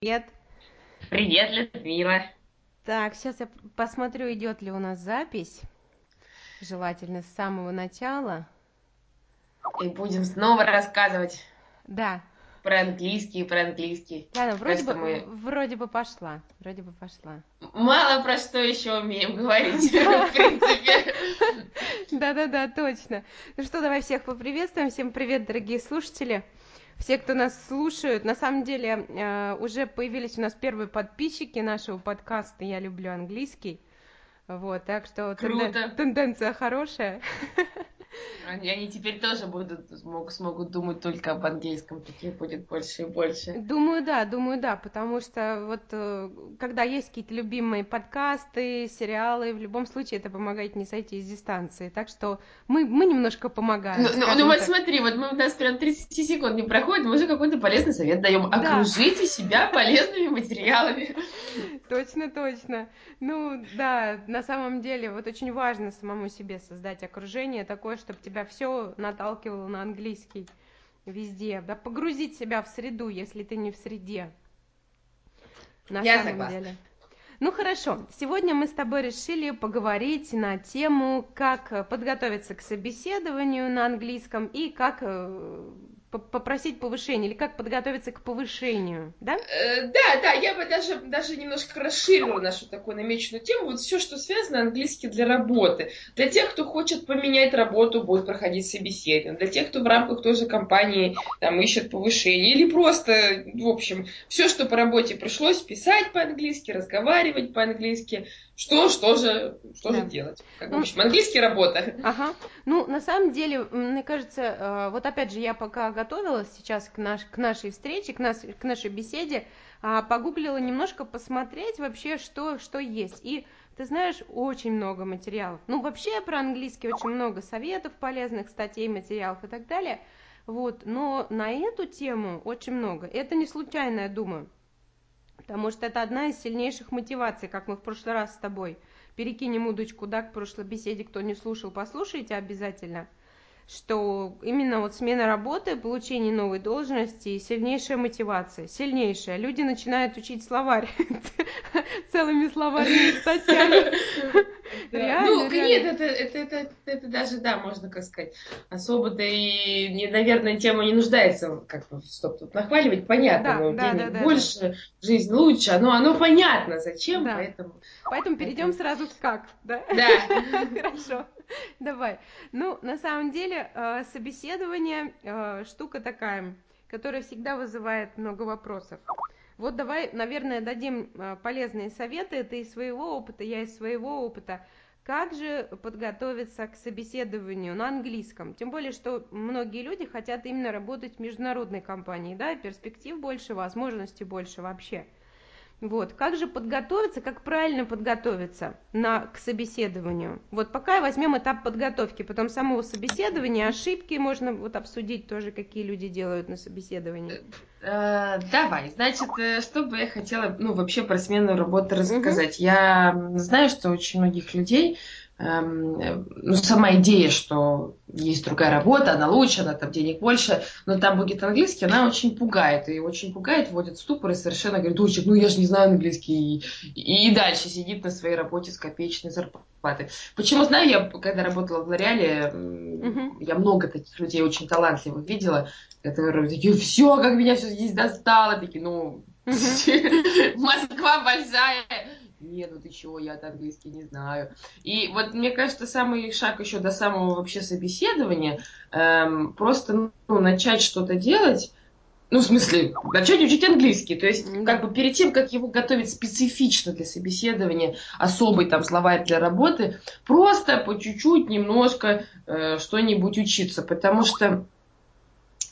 Привет. Привет, Людмила. Так, сейчас я посмотрю, идет ли у нас запись. Желательно с самого начала. И будем снова рассказывать Да. про английский, про английский. Да, ну, вроде бы, мы вроде бы пошла. Вроде бы пошла. мало про что еще умеем говорить, в принципе. Да-да-да, точно. Ну что, давай всех поприветствуем. Всем привет, дорогие слушатели. Все, кто нас слушают, на самом деле э, уже появились у нас первые подписчики нашего подкаста «Я люблю английский». Вот, так что Круто. тенденция хорошая. Они, они теперь тоже будут, смогут, смогут думать только об английском, таких будет больше и больше. Думаю, да, думаю, да, потому что вот э, когда есть какие-то любимые подкасты, сериалы, в любом случае это помогает не сойти с дистанции. Так что мы, мы немножко помогаем. Ну, ну, ну вот смотри, вот мы, у нас прям 30 секунд не проходит, мы уже какой-то полезный совет даем. Да. Окружите себя полезными материалами. Точно, точно. Ну, да, на самом деле, вот очень важно самому себе создать окружение такое, чтобы тебя все наталкивало на английский везде, да, погрузить себя в среду, если ты не в среде. На Я самом согласна. деле. Ну хорошо, сегодня мы с тобой решили поговорить на тему, как э, подготовиться к собеседованию на английском и как э, попросить повышение, или как подготовиться к повышению, да? Э, Да, да, я бы даже, даже немножко расширила нашу такую намеченную тему. Вот все, что связано английский для работы. Для тех, кто хочет поменять работу, будет проходить собеседование. Для тех, кто в рамках той же компании там, ищет повышение. Или просто, в общем, все, что по работе пришлось писать по-английски, разговаривать по-английски. Что, что же, что Да. же делать? Как, в Ну, общем, английский работа. Ага. Ну, на самом деле, мне кажется, э, вот опять же, я пока готовилась сейчас к, наш, к нашей встрече, к, нас, к нашей беседе, а, погуглила немножко посмотреть вообще, что, что есть. И ты знаешь, очень много материалов. Ну, вообще про английский очень много советов полезных, статей, материалов и так далее. Вот, но на эту тему очень много. Это не случайно, я думаю. Потому что это одна из сильнейших мотиваций, как мы в прошлый раз с тобой перекинем удочку, да, к прошлой беседе, кто не слушал, послушайте обязательно, что именно вот смена работы, получение новой должности и сильнейшая мотивация, сильнейшая. Люди начинают учить словарь целыми словарными статьями. Ну, нет, это, даже, да, можно, как сказать, особо-то и, наверное, тема не нуждается, как бы, стоп, тут нахваливать, понятно, но денег больше, жизнь лучше, оно, оно понятно, зачем, поэтому, Поэтому перейдем сразу в как, да? да. Хорошо, давай. Ну, на самом деле, э, собеседование э, штука такая, которая всегда вызывает много вопросов. Вот давай, наверное, дадим э, полезные советы. Ты из своего опыта, я из своего опыта. Как же подготовиться к собеседованию на английском? Тем более, что многие люди хотят именно работать в международной компании, да, перспектив больше, возможностей больше вообще. Вот, как же подготовиться, как правильно подготовиться на, к собеседованию? Вот пока возьмем этап подготовки, потом самого собеседования, ошибки можно вот обсудить тоже, какие люди делают на собеседовании. Э, Давай, значит, э, что бы я хотела, ну, вообще про смену работы рассказать. Я м, знаю, что очень многих людей, эм, ну, сама идея, что есть другая работа, она лучше, она там денег больше, но там будет английский, она очень пугает. И очень пугает, вводит в ступор и совершенно говорит, ой, ну я же не знаю английский. И, и дальше сидит на своей работе с копеечной зарплатой. Почему знаю, я когда работала в Лореале, Мгм. я много таких людей очень талантливых видела, которые такие, все, как меня все здесь достало, такие, ну, Москва большая. Нет, ну ты чего, я английский не знаю. И вот мне кажется, самый шаг еще до самого вообще собеседования, эм, просто ну, начать что-то делать, ну, в смысле, начать учить английский. То есть, как бы перед тем, как его готовить специфично для собеседования, особый там словарь для работы, просто по чуть-чуть, немножко э, что-нибудь учиться. Потому что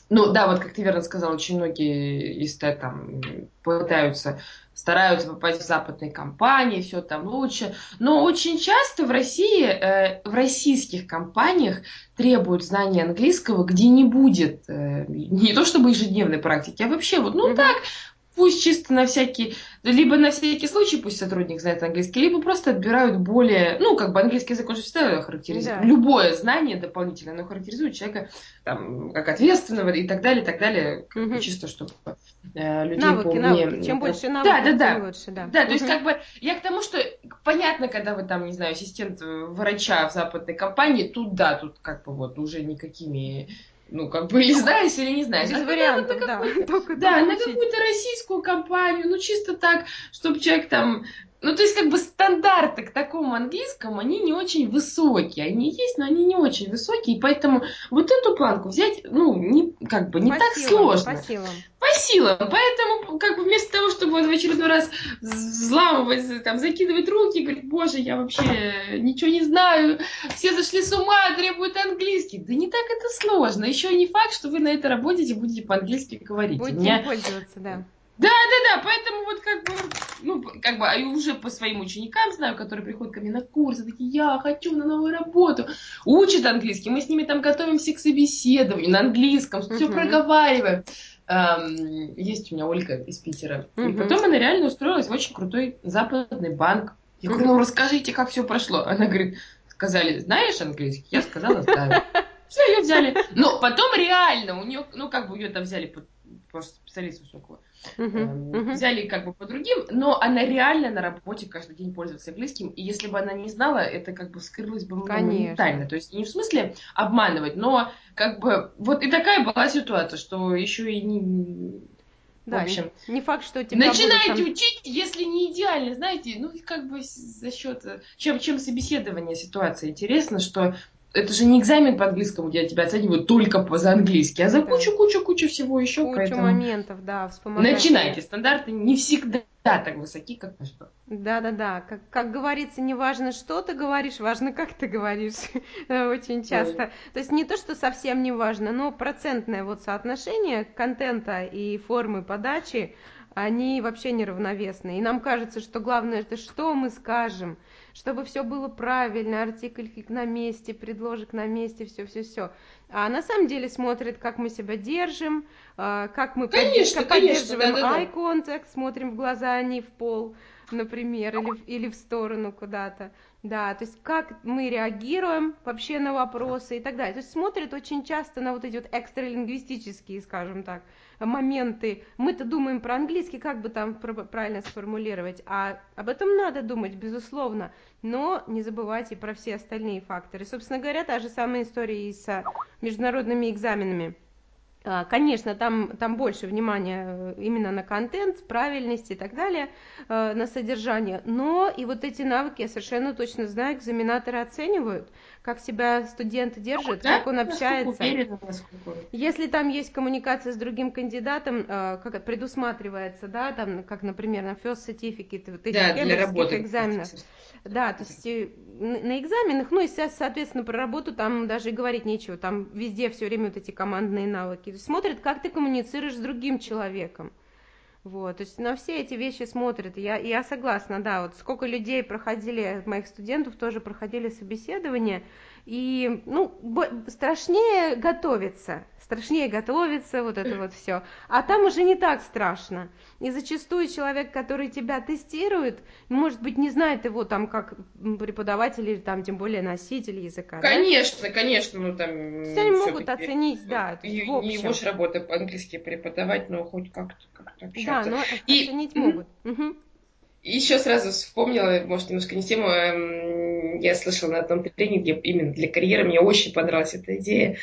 ну да, вот как ты верно сказал, очень многие из т- там пытаются, стараются попасть в западные компании, все там лучше. Но очень часто в России, э, в российских компаниях требуют знания английского, где не будет э, не то чтобы ежедневной практики, а вообще вот, ну Мгм. так, пусть чисто на всякий, либо на всякий случай пусть сотрудник знает английский, либо просто отбирают более, ну, как бы английский язык он же всегда характеризует. Да. Любое знание дополнительное, оно характеризует человека там, как ответственного и так далее, и так далее, угу. чисто чтобы э, людей навыки, поумнее. Навыки. Чем больше навыков, да, да, да. тем лучше, да. Да, угу. то есть как бы я к тому, что понятно, когда вы там, не знаю, ассистент врача в западной компании, тут да, тут как бы вот уже никакими ну, как бы, или знаешь, или не знаешь. Без а вариантов, да. Только да, на какую-то российскую компанию, ну, чисто так, чтобы человек там... Ну, то есть, как бы, стандарты к такому английскому, они не очень высокие. Они есть, но они не очень высокие, и поэтому вот эту планку взять, ну, не, как бы, не по так силам, сложно. По силам по силам. Поэтому, как бы вместо того, чтобы вот в очередной раз взламывать, там, закидывать руки, говорить, боже, я вообще ничего не знаю, все зашли с ума, требуют английский. Да не так это сложно. Еще не факт, что вы на этой работе будете по-английски говорить. Будете меня... пользоваться, да. Да, да, да, поэтому вот как бы, ну, как бы, а уже по своим ученикам знаю, которые приходят ко мне на курсы, такие, я хочу на новую работу, учат английский, мы с ними там готовимся к собеседованию на английском, uh-huh. все проговариваем. Эм, есть у меня Ольга из Питера. Mm-hmm. И потом она реально устроилась в очень крутой западный банк. Я говорю, ну расскажите, как все прошло. Она говорит, сказали, знаешь английский? Я сказала, знаю. Все, ее взяли. Но потом реально у нее, ну как бы ее там взяли просто специалист высокого. Uh-huh, uh-huh. Взяли как бы по другим, но она реально на работе каждый день пользовалась английским, и если бы она не знала, это как бы вскрылось бы моментально. То есть не в смысле обманывать, но как бы вот и такая была ситуация, что еще и не... Да, в общем, не, не факт, что тебя Начинаете там... учить, если не идеально, знаете, ну, как бы за счет... Чем, чем собеседование ситуация интересно, что это же не экзамен по английскому, где тебя оценивают только по за английский, а за кучу-кучу-кучу всего еще. Кучу поэтому... моментов, да, Начинайте. Стандарты не всегда так высоки, как на что. Да-да-да. Как, как говорится, не важно, что ты говоришь, важно, как ты говоришь. Очень часто. То есть не то, что совсем не важно, но процентное вот соотношение контента и формы подачи, они вообще неравновесны. И нам кажется, что главное это что мы скажем, чтобы все было правильно, артикль на месте, предложек на месте, все-все-все. А на самом деле смотрит, как мы себя держим, а, как мы конечно, поддерживаем конечно, да, eye contact, смотрим в глаза, а не в пол, например, или, или в сторону куда-то. Да, то есть как мы реагируем вообще на вопросы и так далее. То есть смотрит очень часто на вот эти вот экстралингвистические, скажем так, моменты. Мы-то думаем про английский, как бы там правильно сформулировать, а об этом надо думать, безусловно, но не забывайте про все остальные факторы. Собственно говоря, та же самая история и с международными экзаменами. А, конечно, там, там больше внимания э, именно на контент, правильность и так далее, э, на содержание. Но и вот эти навыки, я совершенно точно знаю, экзаменаторы оценивают, как себя студент держит, да? как он общается. Уверена, Если там есть коммуникация с другим кандидатом, э, как предусматривается, да, там, как, например, на first certificate, вот этих да, для работы, экзаменах. Да, то есть на экзаменах, ну и, соответственно, про работу там даже и говорить нечего, там везде все время вот эти командные навыки. Смотрят, как ты коммуницируешь с другим человеком. Вот, то есть на все эти вещи смотрят. Я, я согласна, да, вот сколько людей проходили, моих студентов тоже проходили собеседование, и, ну, страшнее готовиться, страшнее готовиться, вот это вот все. А там уже не так страшно. И зачастую человек, который тебя тестирует, может быть, не знает его там как преподаватель или там тем более носитель языка. Конечно, да? конечно, ну там... Все они могут оценить, да. И, не его же работа по-английски преподавать, но хоть как-то как общаться. Да, но и... оценить могут. Угу. Еще сразу вспомнила, может, немножко не тему, эм, я слышала на одном тренинге именно для карьеры, мне очень понравилась эта идея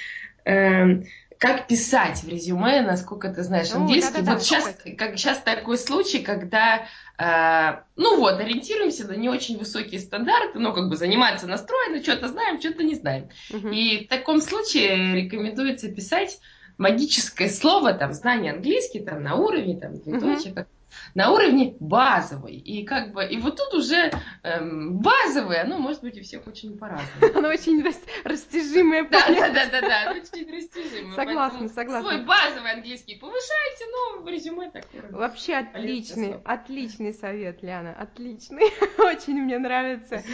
эм, как писать в резюме, насколько ты знаешь английский. да, да, вот да, сейчас, как, сейчас такой случай, когда, э, ну вот, ориентируемся на не очень высокие стандарты, ну, как бы заниматься настроено, что-то знаем, что-то не знаем. Угу. И в таком случае рекомендуется писать магическое слово, там, знание английский, там, на уровне, там, двоеточие, угу. как на уровне базовый. И как бы, и вот тут уже эм, базовое, оно может быть у всех очень по-разному. Оно очень растяжимое. Да, да, да, да, да, очень растяжимое. Согласна, согласна. Свой базовый английский повышайте, но резюме такое. Вообще отличный, отличный совет, Ляна, отличный. Очень мне нравится.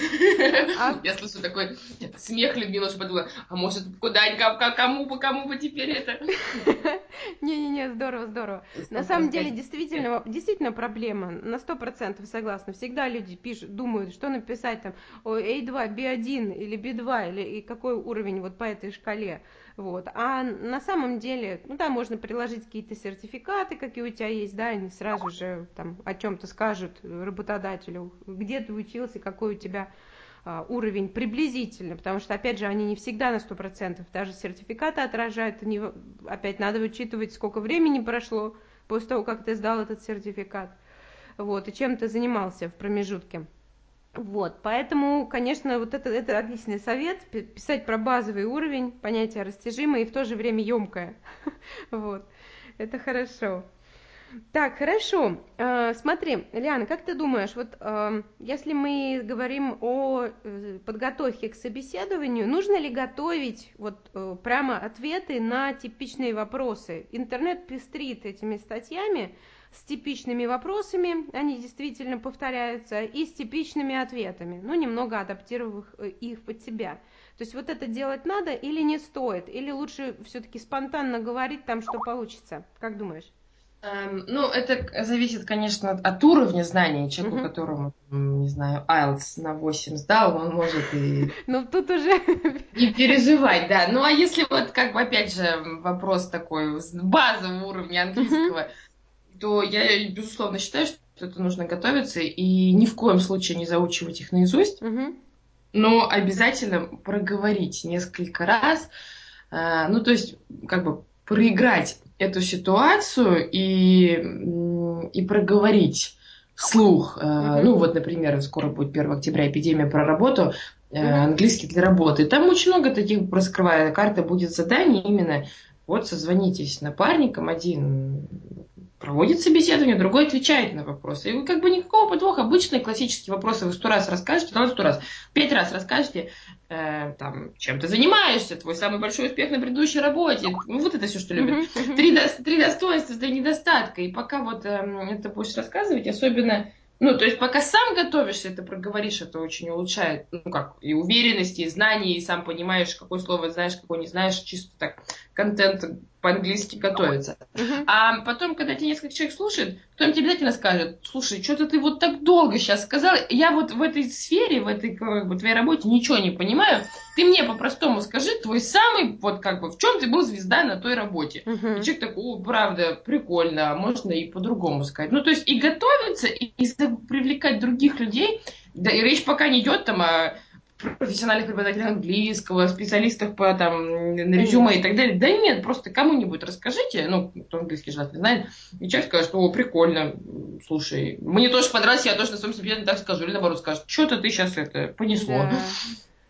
А Я слышу такой смех Людмила, что подумала, а может куда-нибудь, кому бы, кому бы теперь это? Не-не-не, здорово, здорово. На самом деле, действительно, действительно проблема, на сто процентов согласна. Всегда люди пишут, думают, что написать там, A2, B1 или B2, или и какой уровень вот по этой шкале. Вот. А на самом деле, ну да, можно приложить какие-то сертификаты, какие у тебя есть, да, они сразу же там о чем-то скажут работодателю, где ты учился, какой у тебя а, уровень приблизительно, потому что, опять же, они не всегда на 100%, даже сертификаты отражают, они, опять надо учитывать, сколько времени прошло после того, как ты сдал этот сертификат, вот, и чем ты занимался в промежутке. Вот, поэтому, конечно, вот это, это отличный совет, писать про базовый уровень, понятие растяжимое и в то же время емкое. Вот, это хорошо. Так, хорошо. Э, смотри, Лиана, как ты думаешь, вот э, если мы говорим о э, подготовке к собеседованию, нужно ли готовить вот прямо ответы на типичные вопросы? Интернет пестрит этими статьями с типичными вопросами, они действительно повторяются, и с типичными ответами, ну, немного адаптировав их под себя. То есть вот это делать надо или не стоит, или лучше все-таки спонтанно говорить там, что получится? Как думаешь? Эм, ну, это зависит, конечно, от уровня знаний. Человеку, uh-huh. которому, не знаю, IELTS на 8 сдал, он может и... Ну, тут уже... Не переживать, да. Ну, а если вот, как бы, опять же, вопрос такой базового уровня английского, то я, безусловно, считаю, что это нужно готовиться и ни в коем случае не заучивать их наизусть, но обязательно проговорить несколько раз. Э, ну, то есть, как бы, проиграть эту ситуацию и, и проговорить вслух. Mm-hmm. Ну, вот, например, скоро будет 1 октября эпидемия про работу, mm-hmm. английский для работы. Там очень много таких, раскрывая карта, будет заданий именно вот созвонитесь с напарником, один проводит собеседование, другой отвечает на вопросы. И вы как бы никакого подвоха. Обычные классические вопросы вы сто раз расскажете, там сто раз, пять раз расскажете, э, там, чем ты занимаешься, твой самый большой успех на предыдущей работе. Ну, вот это все, что любят. Три, до, три достоинства, три недостатка. И пока вот э, это будешь рассказывать, особенно ну, то есть пока сам готовишься, это проговоришь, это очень улучшает, ну, как, и уверенности, и знаний, и сам понимаешь, какое слово знаешь, какое не знаешь, чисто так контент по-английски готовится. Uh-huh. А потом, когда тебе несколько человек слушает, кто-нибудь тебе обязательно скажет, слушай, что-то ты вот так долго сейчас сказал, я вот в этой сфере, в этой как бы, твоей работе ничего не понимаю, ты мне по-простому скажи, твой самый, вот как бы, в чем ты был звезда на той работе. Uh-huh. И человек такой, о, правда, прикольно, можно и по-другому сказать. Ну, то есть и готовиться, и, и привлекать других людей, да, и речь пока не идет там о профессиональных преподавателях английского, специалистах по там на резюме и так далее. Да нет, просто кому-нибудь расскажите, ну, кто английский желательно знает, и человек скажет, о, прикольно, слушай, мне тоже понравилось, я тоже на своем собеседовании так скажу, или наоборот скажет, что-то ты сейчас это понесло. Да.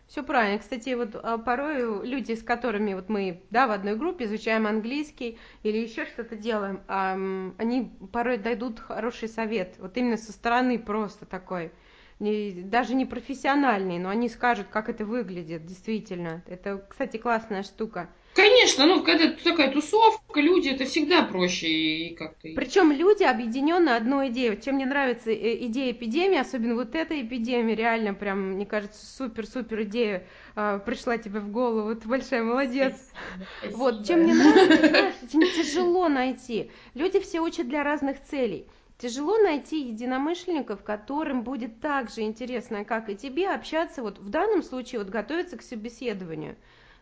Все правильно. Кстати, вот а, порой люди, с которыми вот мы, да, в одной группе изучаем английский или еще что-то делаем, они порой дойдут хороший совет, вот именно со стороны просто такой не, даже не профессиональные, но они скажут, как это выглядит, действительно. Это, кстати, классная штука. Конечно, ну, когда такая тусовка, люди, это всегда проще и как-то... Причем люди объединены одной идеей. Вот чем мне нравится э, идея эпидемии, особенно вот эта эпидемия, реально прям, мне кажется, супер-супер идея э, пришла тебе в голову. Ты большая молодец. Спасибо. Вот, чем мне нравится, знаешь, тяжело найти. Люди все учат для разных целей. Тяжело найти единомышленников, которым будет так же интересно, как и тебе, общаться, вот в данном случае вот готовиться к собеседованию.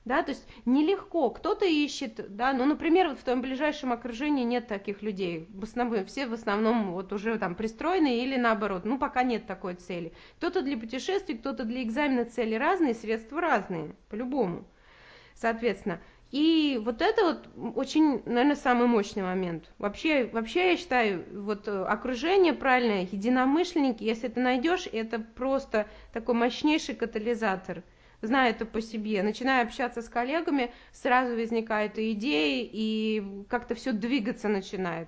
Да, то есть нелегко, кто-то ищет, да, ну, например, вот в твоем ближайшем окружении нет таких людей, в основном, все в основном вот уже там пристроены или наоборот, ну, пока нет такой цели. Кто-то для путешествий, кто-то для экзамена цели разные, средства разные, по-любому. Соответственно, и вот это вот очень, наверное, самый мощный момент. Вообще, вообще я считаю, вот э, окружение правильное, единомышленники, если ты найдешь, это просто такой мощнейший катализатор. Знаю это по себе. Начиная общаться с коллегами, сразу возникают идеи, и как-то все двигаться начинает.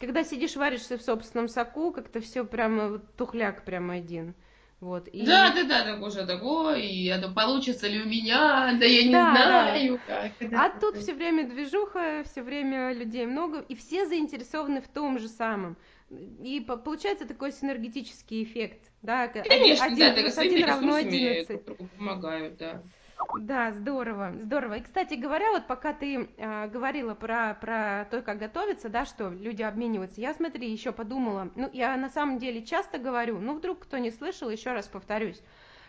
когда сидишь, варишься в собственном соку, как-то все прямо тухляк прямо один. Вот, и... Да, да, да, так уже такое, и это получится ли у меня, да я не да, знаю, да. как. а тут все время движуха, все время людей много, и все заинтересованы в том же самом. И получается такой синергетический эффект, да, Конечно, один да, плюс один равно одиннадцать. Помогают, да. Да, здорово, здорово. И, кстати говоря, вот пока ты э, говорила про, про то, как готовиться, да, что люди обмениваются, я, смотри, еще подумала, ну, я на самом деле часто говорю, ну, вдруг кто не слышал, еще раз повторюсь,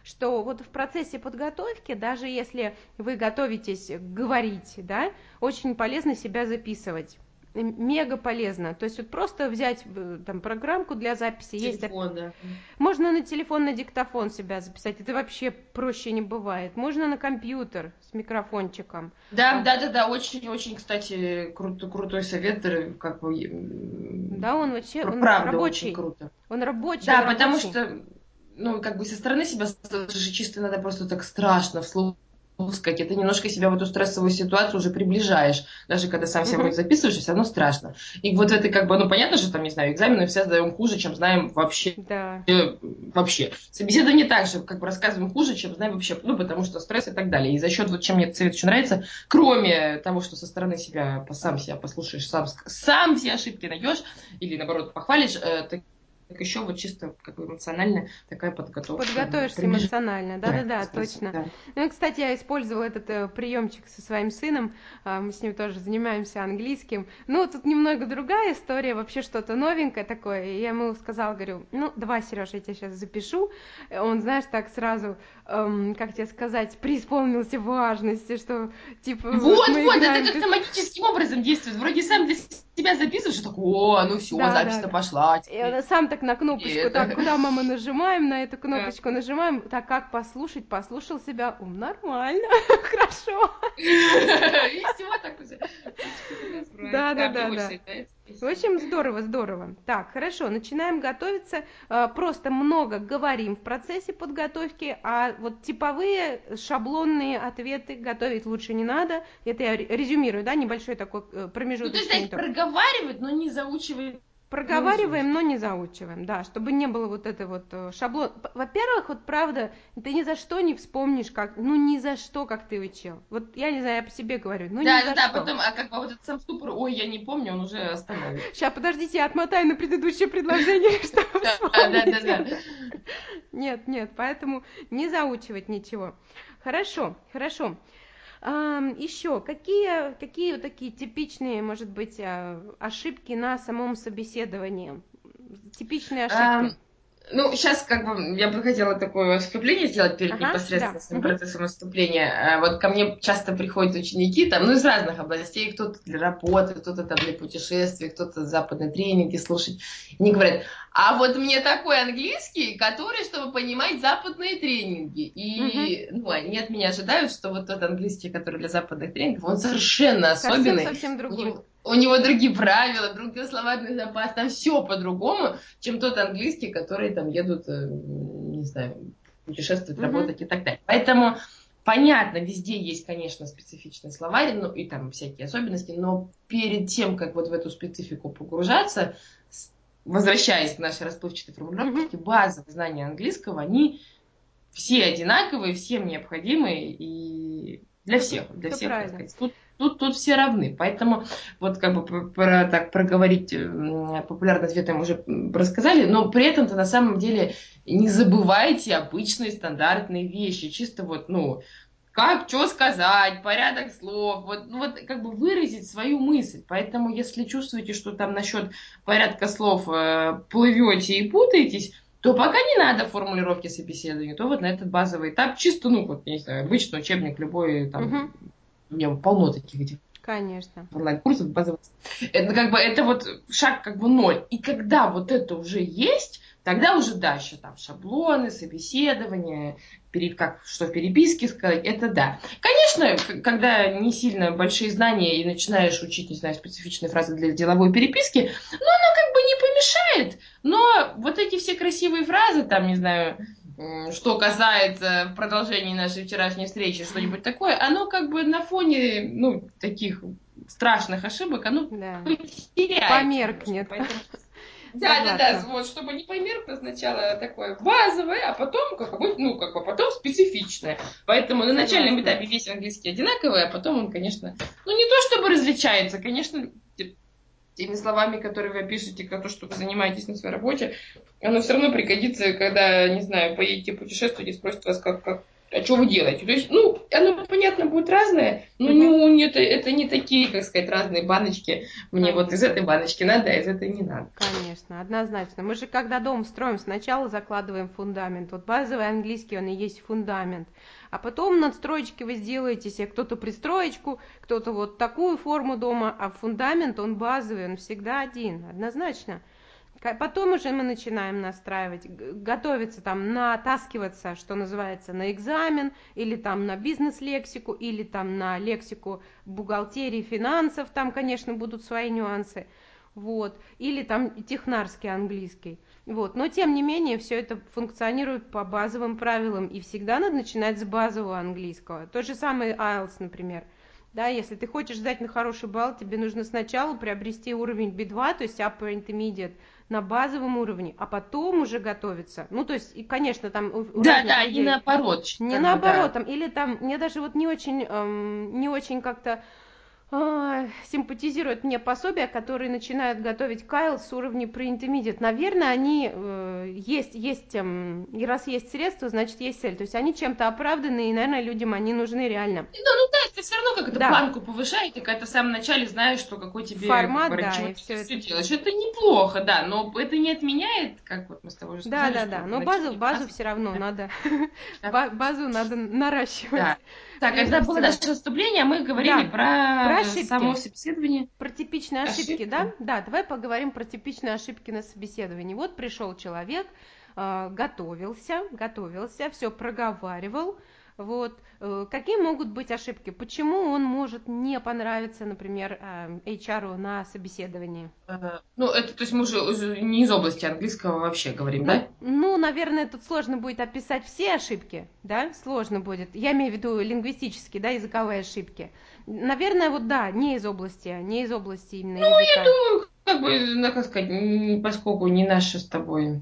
что вот в процессе подготовки, даже если вы готовитесь говорить, да, очень полезно себя записывать мега полезно. То есть вот просто взять э, там программку для записи. Телефон, есть, да. Можно на телефон, на диктофон себя записать. Это вообще проще не бывает. Можно на компьютер с микрофончиком. Да, а... да, да, да. Очень, очень, кстати, крутой, крутой совет. Э, как бы, да, он вообще он правда рабочий. очень круто. Он рабочий. Да, он потому рабочий. что ну, как бы со стороны себя чисто надо просто так страшно вслух сказать, это немножко себя в эту стрессовую ситуацию уже приближаешь. Даже когда сам себя uh-huh. записываешь, все равно страшно. И вот это как бы, ну понятно, что там, не знаю, экзамены все сдаем хуже, чем знаем вообще. Да. Э, вообще. Собеседование также, как бы рассказываем хуже, чем знаем вообще. Ну, потому что стресс и так далее. И за счет, вот чем мне этот совет еще нравится, кроме того, что со стороны себя, сам себя послушаешь, сам, сам все ошибки найдешь, или наоборот похвалишь, э, так еще вот чисто как бы эмоционально такая подготовка. Подготовишься Примеш... эмоционально, да-да-да, точно. Да. Ну, кстати, я использовала этот э, приемчик со своим сыном, э, мы с ним тоже занимаемся английским. Ну, тут немного другая история, вообще что-то новенькое такое. И я ему сказала, говорю, ну, давай, Сереж, я тебя сейчас запишу. Он, знаешь, так сразу, эм, как тебе сказать, преисполнился важности, что типа... Вот, вот, это как-то магическим образом действует. Вроде сам для себя записываешь, и такой, о, ну все, да, запись-то да. пошла. И он сам так на кнопочку, так, куда мама нажимаем, на эту кнопочку нажимаем, так как послушать, послушал себя, ум, нормально, хорошо. И все так уже. Да, да, да, да. В общем, здорово, здорово. Так, хорошо, начинаем готовиться. А, просто много говорим в процессе подготовки, а вот типовые шаблонные ответы готовить лучше не надо. Это я резюмирую, да, небольшой такой промежуточный э, ну, то есть, проговаривать, но не заучивать Проговариваем, но не заучиваем, да, чтобы не было вот это вот э, шаблон. Во-первых, вот правда, ты ни за что не вспомнишь, как, ну ни за что, как ты учил. Вот я не знаю, я по себе говорю, ну да, ни за да, что. Да, потом, а как бы вот этот сам ступор, ой, я не помню, он уже остановил. Сейчас, подождите, я отмотаю на предыдущее предложение, чтобы Да, да, да. Нет, нет, поэтому не заучивать ничего. Хорошо, хорошо. Еще какие, какие вот такие типичные, может быть, а, ошибки на самом собеседовании? Типичные ошибки. Ну, сейчас как бы я бы хотела такое вступление сделать перед ага, непосредственно да. процессом выступления. А, вот ко мне часто приходят ученики, там, ну, из разных областей, кто-то для работы, кто-то там для путешествий, кто-то западные тренинги слушать. И они говорят, а вот мне такой английский, который, чтобы понимать западные тренинги. И, угу. ну, они от меня ожидают, что вот тот английский, который для западных тренингов, он совершенно особенный. Совсем, совсем другой у него другие правила, другой словарный запас, там все по-другому, чем тот английский, который там едут, э, не знаю, путешествовать, mm-hmm. работать и так далее. Поэтому понятно, везде есть, конечно, специфичный словарь, ну и там всякие особенности, но перед тем, как вот в эту специфику погружаться, возвращаясь к нашей расплывчатой формулировке, mm-hmm. базовые знания английского, они все одинаковые, всем необходимые и для всех, для Все всех. Тут Тут, тут все равны. Поэтому вот как бы про, так проговорить популярный ответы мы уже рассказали, но при этом-то на самом деле не забывайте обычные стандартные вещи. Чисто вот, ну, как, что сказать, порядок слов, вот, ну, вот как бы выразить свою мысль. Поэтому, если чувствуете, что там насчет порядка слов э, плывете и путаетесь, то пока не надо формулировки собеседования, то вот на этот базовый этап чисто, ну, вот, не знаю, обычный учебник любой там угу у меня полно таких этих Конечно. онлайн-курсов базовых. Это как бы это вот шаг как бы ноль. И когда вот это уже есть, тогда уже дальше там шаблоны, собеседования, перед, как что в переписке сказать, это да. Конечно, когда не сильно большие знания и начинаешь учить, не знаю, специфичные фразы для деловой переписки, ну, оно как бы не помешает. Но вот эти все красивые фразы, там, не знаю, что касается продолжения нашей вчерашней встречи, что-нибудь такое, оно как бы на фоне, ну, таких страшных ошибок, оно Да. потеряется. Померкнет. Поэтому- Да, да, да, Согласна. вот, чтобы не померкло сначала такое базовое, а потом, как бы, ну, как бы, потом специфичное. Поэтому на начальном Согласна. этапе весь английский одинаковый, а потом он, конечно, ну, не то чтобы различается, конечно, теми словами, которые вы пишете, как то, что вы занимаетесь на своей работе, оно все равно пригодится, когда, не знаю, поедете путешествовать и спросят вас, как, как, а что вы делаете? То есть, ну, оно, понятно, будет разное, но не, не- это, это не такие, как сказать, разные баночки. Мне вот из этой баночки надо, а из этой не надо. Конечно, однозначно. Мы же когда дом строим, сначала закладываем фундамент. Вот базовый английский, он и есть фундамент. А потом надстроечки вы сделаете себе, кто-то пристроечку, кто-то вот такую форму дома, а фундамент, он базовый, он всегда один, однозначно. Потом уже мы начинаем настраивать, готовиться там, натаскиваться, что называется, на экзамен, или там на бизнес-лексику, или там на лексику бухгалтерии, финансов, там, конечно, будут свои нюансы. Вот, или там технарский английский, вот, но тем не менее все это функционирует по базовым правилам, и всегда надо начинать с базового английского, тот же самый IELTS, например, да, если ты хочешь сдать на хороший балл, тебе нужно сначала приобрести уровень B2, то есть Upper Intermediate, на базовом уровне, а потом уже готовиться. Ну, то есть, и, конечно, там Да, да, не людей- наоборот. не как бы, наоборот, да. там, или там, мне даже вот не очень, эм, не очень как-то симпатизируют мне пособия, которые начинают готовить Кайл с уровня pre-intermediate. Наверное, они э, есть, есть, эм, и раз есть средства, значит есть цель. То есть они чем-то оправданы, и, наверное, людям они нужны реально. Ну, ну да, ты все равно как это Да. планку повышаете, когда ты в самом начале знаешь, что какой тебе Формат, как да, чего и всё это. делаешь. Это неплохо, да, но это не отменяет, как вот мы с тобой уже Да, сказали, да, что да. Но базу, базу все равно Да. надо, Да. ба- базу надо наращивать. Так, когда было наше выступление, мы говорили Да, про, про ошибки. само собеседование. Про типичные ошибки, Ошибки? да? Да, давай поговорим про типичные ошибки на собеседовании. Вот пришел человек, э, готовился, готовился, все проговаривал. Вот э, какие могут быть ошибки? Почему он может не понравиться, например, э, HR на собеседовании? Э, Ну, это, то есть мы уже не из области английского вообще говорим, да? Ну, наверное, тут сложно будет описать все ошибки, да, сложно будет. Я имею в виду лингвистические, да, языковые ошибки. Наверное, вот да, не из области, не из области именно языка. Ну, как бы, ну, как сказать, поскольку не наша с тобой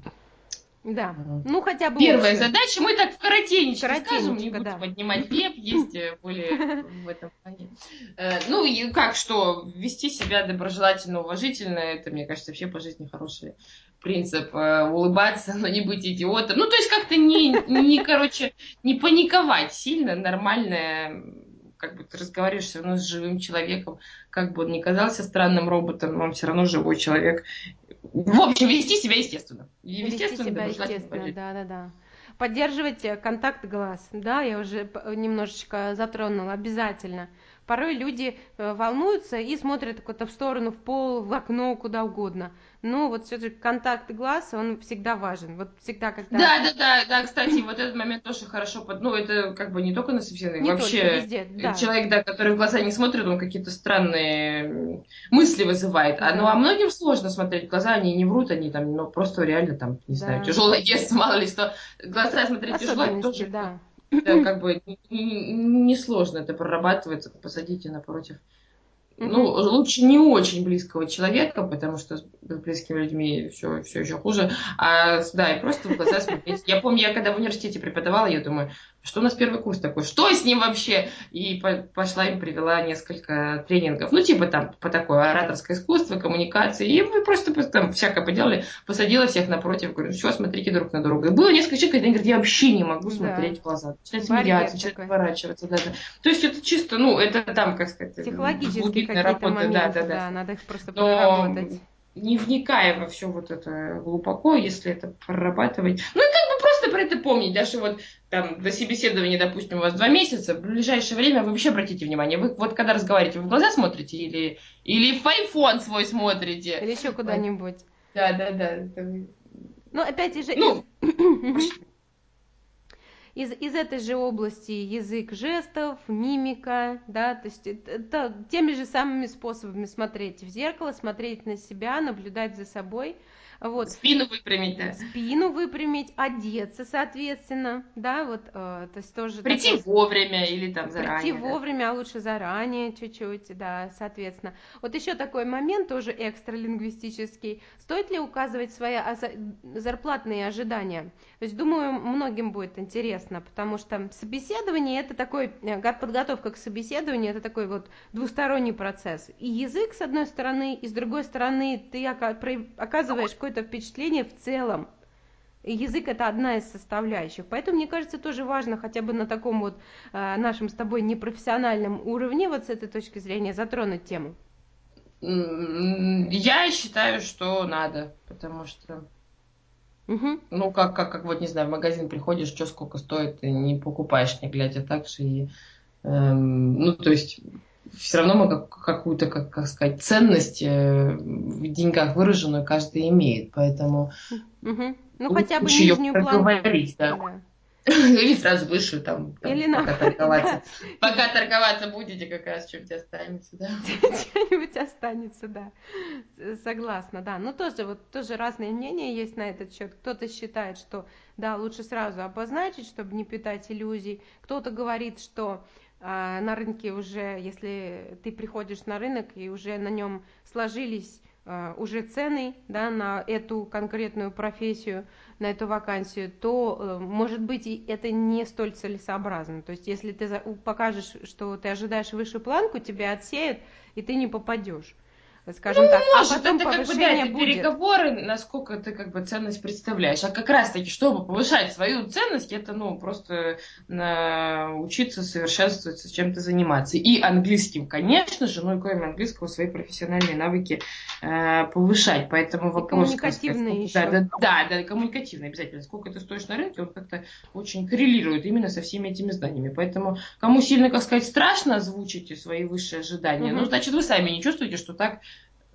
Да, Мгм. ну хотя бы первая общую. задача, мы так в коротенечко скажем, не Коротенечко, будем да. поднимать веб, есть э, более в этом плане. Э, Ну, и как что, вести себя доброжелательно, уважительно, это, мне кажется, вообще по жизни хороший принцип. Э, Улыбаться, но не быть идиотом. Ну, то есть как-то не, не, короче, не паниковать сильно, нормально, как бы ты разговариваешь все равно с живым человеком, как бы он ни казался странным роботом, он все равно живой человек. В общем, вести себя естественно. Вести естественно, себя естественно, да, да, да. Поддерживать э, контакт глаз, да, я уже немножечко затронула, обязательно. Порой люди э, волнуются и смотрят куда-то в сторону, в пол, в окно, куда угодно. Но вот все-таки контакт глаз, он всегда важен. Вот всегда, когда... Да, да, да, да, кстати, вот этот момент тоже хорошо, под- ну, это как бы не только на собеседовании, вообще только, везде, да. человек, да, который в глаза не смотрит, он какие-то странные мысли вызывает, а, ну, а многим сложно смотреть в глаза, они не врут, они там, ну, просто реально там, не знаю, Да. тяжелое детство, мало ли что, глаза смотреть тяжело, тоже, да. Да, как бы несложно это прорабатывается, посадите напротив. Ну, лучше не очень близкого человека, потому что с близкими людьми все, все еще хуже. А, да, и просто в глаза смотреть. Я помню, я когда в университете преподавала, я думаю, что у нас первый курс такой, что с ним вообще? И по- пошла им привела несколько тренингов, ну, типа там по такой ораторское искусство, коммуникации, и мы просто там всякое поделали, посадила всех напротив, говорю, ну, что, смотрите друг на друга. И было несколько человек, которые говорят, я вообще не могу Да. смотреть в глаза. Начинают Барьер смеяться, начинают такой. поворачиваться, да, да. То есть это чисто, ну, это там, как сказать, Психологические какие-то работа, моменты, да, да, да, да. надо их просто Но проработать. не вникая во все вот это глубоко, если это прорабатывать. Ну и как бы просто про это помнить. Даже вот там до собеседования, допустим, у вас два месяца, в ближайшее время вы вообще обратите внимание. Вы вот когда разговариваете, вы в глаза смотрите или, или в айфон свой смотрите? Или еще куда-нибудь. Да, да, да. Ну, опять же, Ну, из, из этой же области язык жестов, мимика, да, то есть это теми же самыми способами смотреть в зеркало, смотреть на себя, наблюдать за собой. Вот. Спину выпрямить, да. Спину выпрямить, одеться, соответственно, да, вот, э, то есть тоже... Прийти такой... вовремя или там заранее. Прийти да. вовремя, а лучше заранее чуть-чуть, да, соответственно. Вот еще такой момент тоже экстралингвистический. Стоит ли указывать свои зарплатные ожидания? То есть, думаю, многим будет интересно, потому что собеседование это такой, э, подготовка к собеседованию, это такой вот двусторонний процесс. И язык, с одной стороны, и с другой стороны, ты оказываешь какое-то впечатление в целом. И язык это одна из составляющих. Поэтому, мне кажется, тоже важно хотя бы на таком вот э, нашем с тобой непрофессиональном уровне, вот с этой точки зрения, затронуть тему. Я считаю, что надо, потому что Угу. Ну, как, как, как вот, не знаю, в магазин приходишь, что сколько стоит, ты не покупаешь, не глядя так же. И, эм, ну, то есть, все равно мы как, какую-то, как, как сказать, ценность э, в деньгах выраженную каждый имеет. Поэтому угу. ну, хотя бы нижнюю планку. Да. да. Или сразу высшую там, там Или пока, на... торговаться. Да. пока торговаться будете, как раз что-нибудь останется, да. Что-нибудь останется, да. Согласна, да. Но тоже вот тоже разные мнения есть на этот счет. Кто-то считает, что да, лучше сразу обозначить, чтобы не питать иллюзий. Кто-то говорит, что на рынке уже, если ты приходишь на рынок и уже на нем сложились а, уже цены да, на эту конкретную профессию, на эту вакансию, то, э, может быть, это не столь целесообразно. То есть, если ты покажешь, что ты ожидаешь выше планку, тебя отсеют, и ты не попадешь скажем ну, так, может, а потом это как бы, да, будет. переговоры, насколько ты как бы ценность представляешь. А как раз таки, чтобы повышать свою ценность, это, ну, просто на... учиться совершенствоваться, чем-то заниматься. И английским, конечно же, ну и кроме английского, свои профессиональные навыки э, повышать. Поэтому и вопрос... коммуникативные сказать, еще. Да, да, да, коммуникативные обязательно. Сколько ты стоишь на рынке, он как-то очень коррелирует именно со всеми этими знаниями. Поэтому кому сильно, как сказать, страшно озвучить свои высшие ожидания, угу. ну, значит, вы сами не чувствуете, что так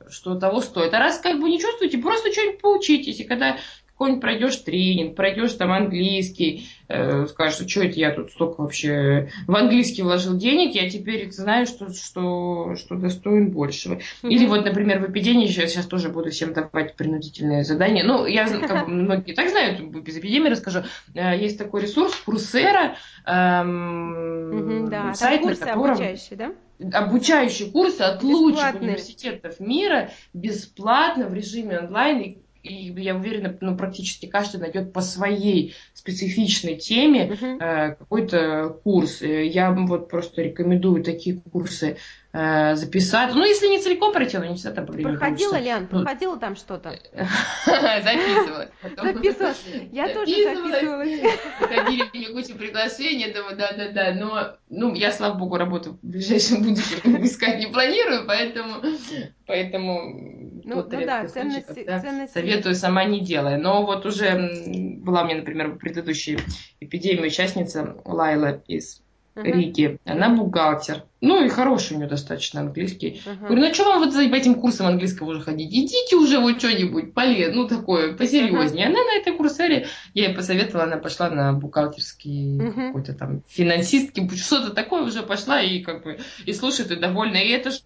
что того стоит. А раз как бы не чувствуете, просто что-нибудь поучитесь. И когда какой-нибудь пройдешь тренинг, пройдешь там английский, э, скажешь, что это я тут столько вообще в английский вложил денег, я теперь знаю, что, что, что достоин большего. Mm-hmm. Или вот, например, в эпидемии сейчас, сейчас тоже буду всем давать принудительные задания. Ну, я, как бы, многие так знают, без эпидемии расскажу. Э, есть такой ресурс, Курсера, эм, mm-hmm, да, сайт, на котором... обучающие, да? Обучающие курсы от лучших университетов мира бесплатно в режиме онлайн и я уверена, ну, практически каждый найдет по своей специфичной теме uh-huh. э, какой-то курс. Э, я вот просто рекомендую такие курсы э, записать. Ну, если не целиком пройти, но не всегда там Проходила, Лен, ну, проходила там что-то? Записывалась. Записывалась. Я тоже записывалась. Приходили мне кучу приглашений, думаю, да-да-да, но ну, я, слава богу, работу в ближайшем будущем искать не планирую, поэтому поэтому ну, ну да, ценности, да, ценности... советую сама не делая. Но вот уже была меня, например, в предыдущей эпидемии участница Лайла из uh-huh. Риги. Она бухгалтер. Ну и хороший у нее достаточно английский. Uh-huh. Говорю, ну а что вам вот за этим курсом английского уже ходить? Идите уже вот что-нибудь полезное, ну такое, посерьезнее. Uh-huh. Она на этой курсере, я ей посоветовала, она пошла на бухгалтерский uh-huh. какой-то там финансистки, что-то такое уже пошла и как бы и слушает, и довольна. И это же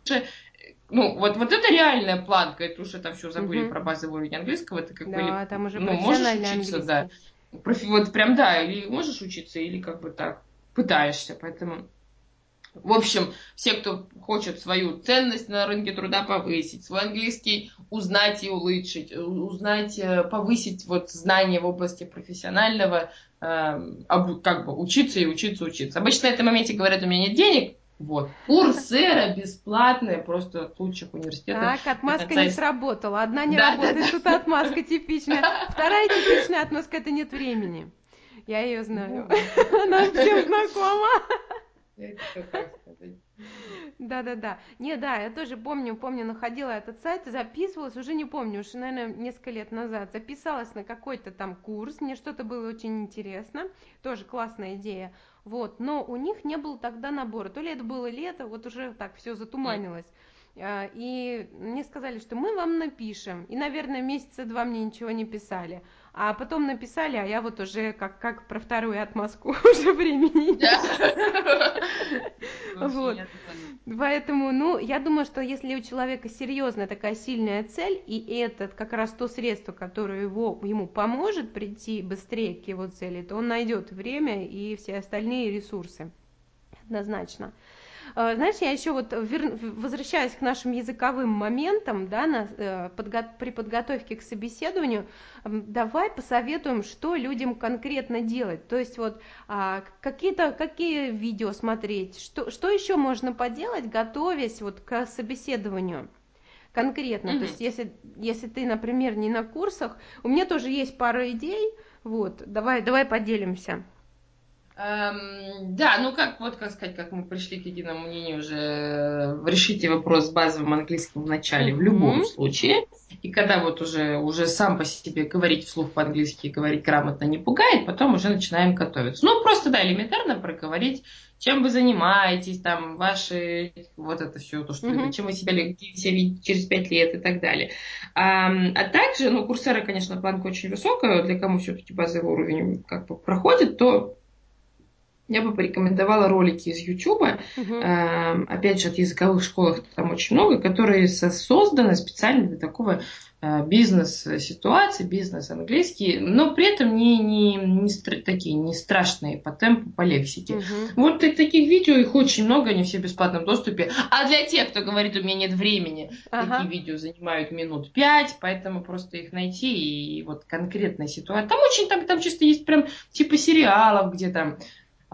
ну, вот, вот это реальная планка, это уже там все забыли угу. про базовый уровень английского, это как да, бы... там уже ну, можешь учиться, английский. да. Профи, вот прям, да, или можешь учиться, или как бы так пытаешься, поэтому... В общем, все, кто хочет свою ценность на рынке труда повысить, свой английский узнать и улучшить, узнать, э, повысить вот знания в области профессионального, э, как бы учиться и учиться, учиться. Обычно на этом моменте говорят, у меня нет денег, вот. Курсера бесплатная, просто от лучших университетов. Так, отмазка не сработала. Одна не да, работает, да, тут отмазка типичная. Вторая типичная отмазка – это нет времени. Я ее знаю. Ну, Она всем знакома. Да-да-да. Не, да, я тоже помню, помню, находила этот сайт, записывалась, уже не помню, уж, наверное, несколько лет назад, записалась на какой-то там курс, мне что-то было очень интересно, тоже классная идея, вот, но у них не было тогда набора, то ли это было лето, вот уже так все затуманилось. А, и мне сказали, что мы вам напишем. И, наверное, месяца два мне ничего не писали. А потом написали, а я вот уже как, как про вторую отмазку уже времени. Вот. Поэтому, ну, я думаю, что если у человека серьезная такая сильная цель, и это как раз то средство, которое его, ему поможет прийти быстрее к его цели, то он найдет время и все остальные ресурсы. Однозначно. Э, знаешь, я еще вот вер... возвращаясь к нашим языковым моментам, да, на, э, подго... при подготовке к собеседованию, давай посоветуем, что людям конкретно делать. То есть вот а, какие-то какие видео смотреть, что что еще можно поделать, готовясь вот к собеседованию конкретно. Mm-hmm. То есть если если ты, например, не на курсах, у меня тоже есть пара идей. Вот, давай давай поделимся. Эм, да, ну как, вот как сказать, как мы пришли к единому мнению уже, э, решите вопрос с базовым английским в начале mm-hmm. в любом случае. И когда вот уже, уже сам по себе говорить вслух по-английски, говорить грамотно не пугает, потом уже начинаем готовиться. Ну, просто, да, элементарно проговорить, чем вы занимаетесь, там, ваши, вот это все, то, что mm-hmm. чем вы себя видите через пять лет и так далее. А, а также, ну, курсера, конечно, планка очень высокая, для кому все-таки базовый уровень как бы проходит, то я бы порекомендовала ролики из YouTube. Uh-huh. Э, опять же, от языковых школ там очень много, которые созданы специально для такого э, бизнес-ситуации, бизнес-английский, но при этом не, не, не стра- такие не страшные по темпу, по лексике. Uh-huh. Вот таких видео, их очень много, они все в бесплатном доступе. А для тех, кто говорит, у меня нет времени, uh-huh. такие видео занимают минут пять, поэтому просто их найти и вот конкретная ситуация. Там очень, там, там чисто есть прям типа сериалов, где там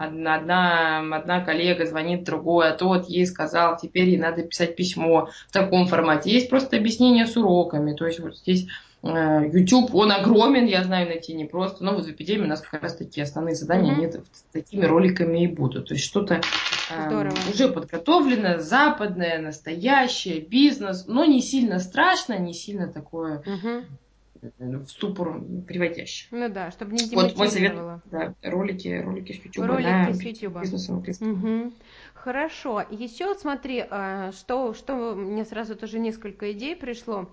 одна, одна, одна коллега звонит другой, а тот ей сказал, теперь ей надо писать письмо в таком формате. Есть просто объяснение с уроками. То есть вот здесь э, YouTube, он огромен, я знаю, найти не просто, но вот в эпидемии у нас как раз такие основные задания, mm-hmm. они такими роликами и будут. То есть что-то э, уже подготовлено, западное, настоящее, бизнес, но не сильно страшно, не сильно такое mm-hmm в ступор приводящих. Ну да, чтобы не Вот мой совет, да, ролики, ролики с YouTube. Ролики с YouTube. Угу. Хорошо. Еще смотри, а, что, что мне сразу тоже несколько идей пришло.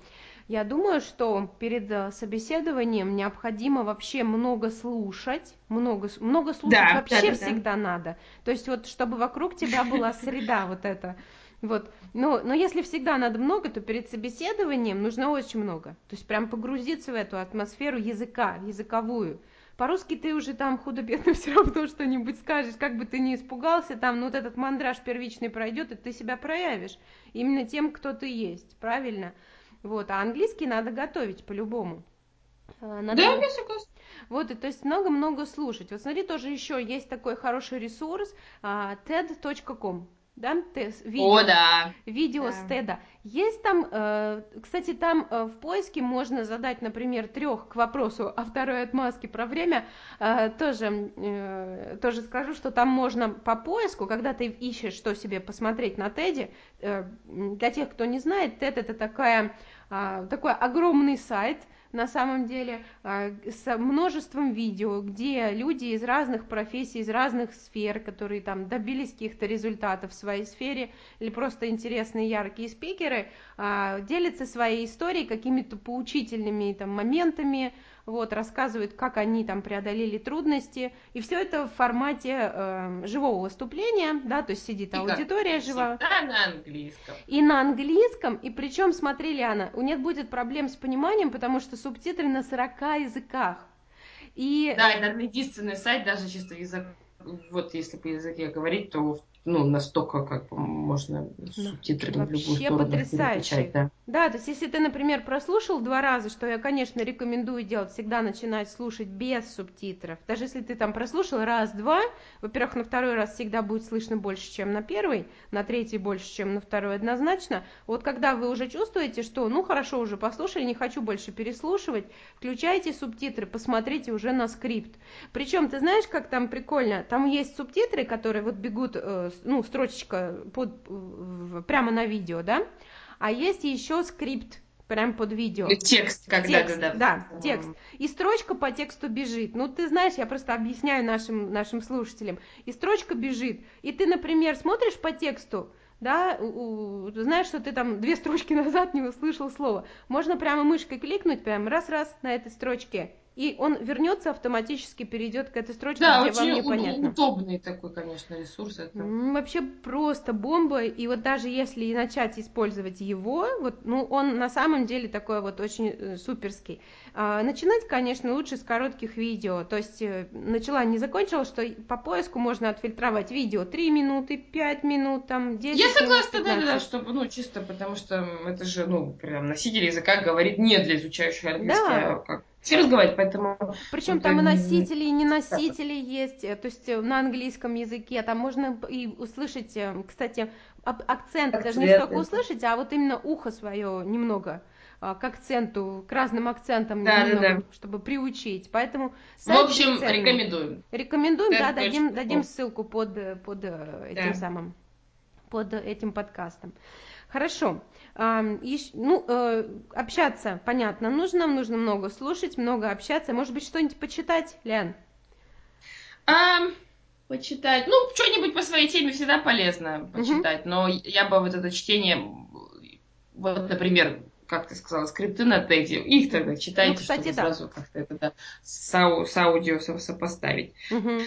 Я думаю, что перед э, собеседованием необходимо вообще много слушать, много, много слушать да, вообще да, да, всегда да. надо. То есть вот, чтобы вокруг тебя была среда вот эта вот. Но, но если всегда надо много, то перед собеседованием нужно очень много. То есть прям погрузиться в эту атмосферу языка, языковую. По-русски ты уже там худо-бедно все равно что-нибудь скажешь, как бы ты ни испугался, там, ну, вот этот мандраж первичный пройдет, и ты себя проявишь именно тем, кто ты есть, правильно? Вот, а английский надо готовить по-любому. А, надо... Да, я согласна. Вот, и то есть много-много слушать. Вот смотри, тоже еще есть такой хороший ресурс, uh, ted.com да, тест, видео, О, да. видео да. с Теда. Есть там, э, кстати, там э, в поиске можно задать, например, трех к вопросу о второй отмазке про время. Э, тоже, э, тоже скажу, что там можно по поиску, когда ты ищешь, что себе посмотреть на Теде, э, для тех, кто не знает, Тед это такая, э, такой огромный сайт, на самом деле а, с множеством видео, где люди из разных профессий, из разных сфер, которые там добились каких-то результатов в своей сфере, или просто интересные яркие спикеры, а, делятся своей историей, какими-то поучительными там моментами, вот, рассказывают, как они там преодолели трудности, и все это в формате э, живого выступления, да, то есть сидит и аудитория живая. Да, на английском. И на английском, и причем, смотри, Лиана, у них будет проблем с пониманием, потому что субтитры на 40 языках. И... Да, это единственный сайт, даже чисто язык, вот если по языке говорить, то ну, настолько как бы можно субтитрами в любую сторону потрясающе. Да. да, то есть если ты, например, прослушал два раза, что я, конечно, рекомендую делать, всегда начинать слушать без субтитров. Даже если ты там прослушал раз-два, во-первых, на второй раз всегда будет слышно больше, чем на первый, на третий больше, чем на второй однозначно. Вот когда вы уже чувствуете, что, ну, хорошо, уже послушали, не хочу больше переслушивать, включайте субтитры, посмотрите уже на скрипт. Причем, ты знаешь, как там прикольно? Там есть субтитры, которые вот бегут э, ну, строчечка под, прямо на видео, да, а есть еще скрипт прям под видео. Текст, когда текст, да, да. Да, текст. И строчка по тексту бежит. Ну, ты знаешь, я просто объясняю нашим, нашим слушателям. И строчка бежит. И ты, например, смотришь по тексту, да, у, у, знаешь, что ты там две строчки назад не услышал слова. Можно прямо мышкой кликнуть, прям раз-раз на этой строчке и он вернется автоматически, перейдет к этой строчке, да, где очень вам непонятно. удобный такой, конечно, ресурс. Это... Вообще просто бомба, и вот даже если начать использовать его, вот, ну, он на самом деле такой вот очень э, суперский. А, начинать, конечно, лучше с коротких видео, то есть э, начала, не закончила, что по поиску можно отфильтровать видео 3 минуты, 5 минут, там, 10 Я согласна, минут, да, да, чтобы, ну, чисто потому что это же, ну, прям носитель языка говорит не для изучающих английский, Да. а как все разговаривать, поэтому... Причем там и носители, и не носители есть, э, то есть э, на английском языке, там можно и услышать, э, кстати, ак- акцент, даже не Акцент, столько да. услышать, а вот именно ухо свое немного а, к акценту, к разным акцентам Да, да, немного, да. чтобы приучить. Поэтому В общем, бесценный. рекомендуем. Рекомендуем, да, Ted дадим, дадим ссылку под, под этим Да. самым, под этим подкастом. Хорошо. Ну, э, общаться, понятно, нужно, нужно много слушать, много общаться. Может быть, что-нибудь почитать, Лян? А, почитать. Ну, что-нибудь по своей теме всегда полезно почитать, но я бы вот это чтение, вот, например, как ты сказала, скрипты на TED е, их тогда читайте, Ну, кстати, чтобы да. сразу как-то это да, с, ау- с аудио со- сопоставить. Мгм.